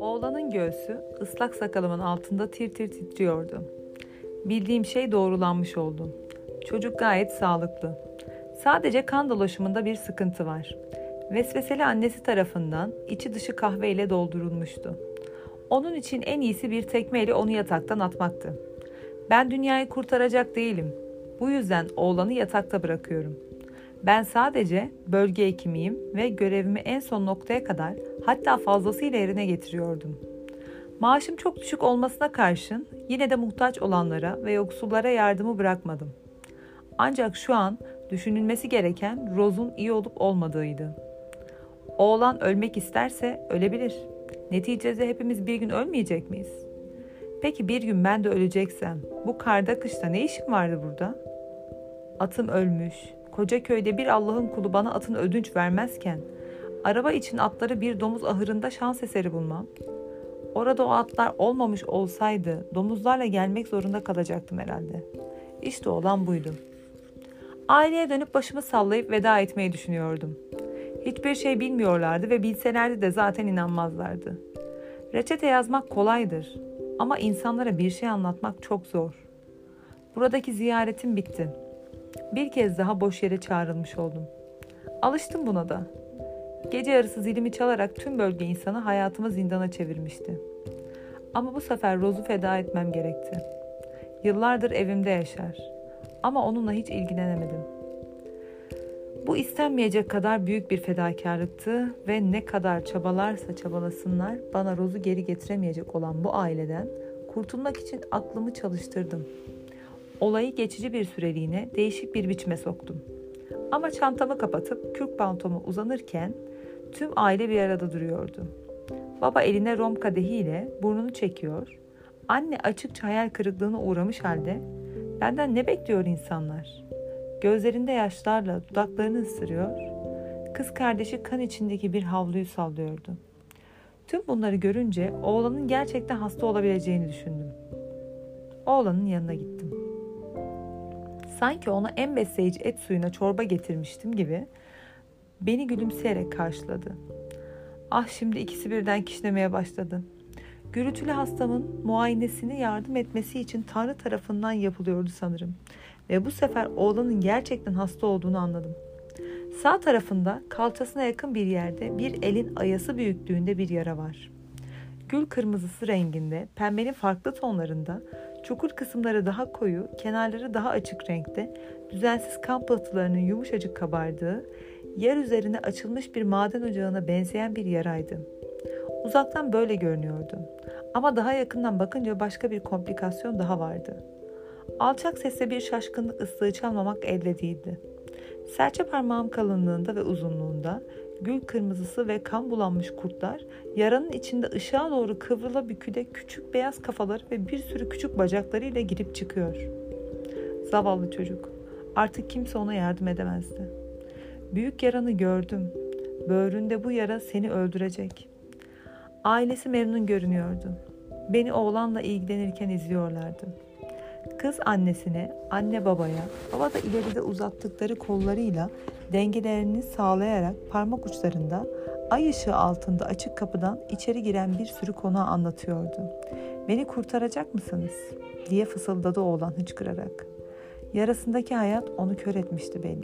Oğlanın göğsü ıslak sakalımın altında tir tir titriyordu. Bildiğim şey doğrulanmış oldu. Çocuk gayet sağlıklı. Sadece kan dolaşımında bir sıkıntı var. Vesveseli annesi tarafından içi dışı kahveyle doldurulmuştu. Onun için en iyisi bir tekmeyle onu yataktan atmaktı. Ben dünyayı kurtaracak değilim. Bu yüzden oğlanı yatakta bırakıyorum. Ben sadece bölge hekimiyim ve görevimi en son noktaya kadar hatta fazlasıyla yerine getiriyordum. Maaşım çok düşük olmasına karşın yine de muhtaç olanlara ve yoksullara yardımı bırakmadım. Ancak şu an düşünülmesi gereken Rose'un iyi olup olmadığıydı. Oğlan ölmek isterse ölebilir. Neticede hepimiz bir gün ölmeyecek miyiz? Peki bir gün ben de öleceksem bu karda kışta ne işim vardı burada? Atım ölmüş. Koca köyde bir Allah'ın kulu bana atın ödünç vermezken araba için atları bir domuz ahırında şans eseri bulmam. Orada o atlar olmamış olsaydı domuzlarla gelmek zorunda kalacaktım herhalde. İşte olan buydu. Aileye dönüp başımı sallayıp veda etmeyi düşünüyordum. Hiçbir şey bilmiyorlardı ve bilselerdi de zaten inanmazlardı. Reçete yazmak kolaydır ama insanlara bir şey anlatmak çok zor. Buradaki ziyaretim bitti. Bir kez daha boş yere çağrılmış oldum. Alıştım buna da. Gece yarısı zilimi çalarak tüm bölge insanı hayatımı zindana çevirmişti. Ama bu sefer Rose'u feda etmem gerekti. Yıllardır evimde yaşar. Ama onunla hiç ilgilenemedim. Bu istenmeyecek kadar büyük bir fedakarlıktı ve ne kadar çabalarsa çabalasınlar bana Rose'u geri getiremeyecek olan bu aileden kurtulmak için aklımı çalıştırdım. Olayı geçici bir süreliğine değişik bir biçime soktum. Ama çantamı kapatıp kürk pantoma uzanırken tüm aile bir arada duruyordu. Baba eline rom kadehiyle burnunu çekiyor. Anne açıkça hayal kırıklığına uğramış halde benden ne bekliyor insanlar? Gözlerinde yaşlarla dudaklarını ısırıyor. Kız kardeşi kan içindeki bir havluyu sallıyordu. Tüm bunları görünce oğlanın gerçekten hasta olabileceğini düşündüm. Oğlanın yanına gittim. Sanki ona en besleyici et suyuna çorba getirmiştim gibi beni gülümseyerek karşıladı. Ah şimdi ikisi birden kişnemeye başladı. Gürültülü hastamın muayenesini yardım etmesi için Tanrı tarafından yapılıyordu sanırım. Ve bu sefer oğlanın gerçekten hasta olduğunu anladım. Sağ tarafında kalçasına yakın bir yerde bir elin ayası büyüklüğünde bir yara var. Gül kırmızısı renginde, pembenin farklı tonlarında, çukur kısımları daha koyu, kenarları daha açık renkte, düzensiz kan pıhtılarının yumuşacık kabardığı, yer üzerine açılmış bir maden ocağına benzeyen bir yaraydı. Uzaktan böyle görünüyordu. Ama daha yakından bakınca başka bir komplikasyon daha vardı. Alçak sesle bir şaşkınlık ıslığı çalmamak elde değildi. Serçe parmağım kalınlığında ve uzunluğunda gül kırmızısı ve kan bulanmış kurtlar yaranın içinde ışığa doğru kıvrıla büküde küçük beyaz kafaları ve bir sürü küçük bacaklarıyla girip çıkıyor. Zavallı çocuk. Artık kimse ona yardım edemezdi. Büyük yaranı gördüm. Böğründe bu yara seni öldürecek. Ailesi memnun görünüyordu. Beni oğlanla ilgilenirken izliyorlardı. Kız annesine, anne babaya, baba da ileride uzattıkları kollarıyla dengelerini sağlayarak parmak uçlarında ay ışığı altında açık kapıdan içeri giren bir sürü konuğu anlatıyordu. Beni kurtaracak mısınız? diye fısıldadı oğlan hıçkırarak. Yarasındaki hayat onu kör etmişti benim.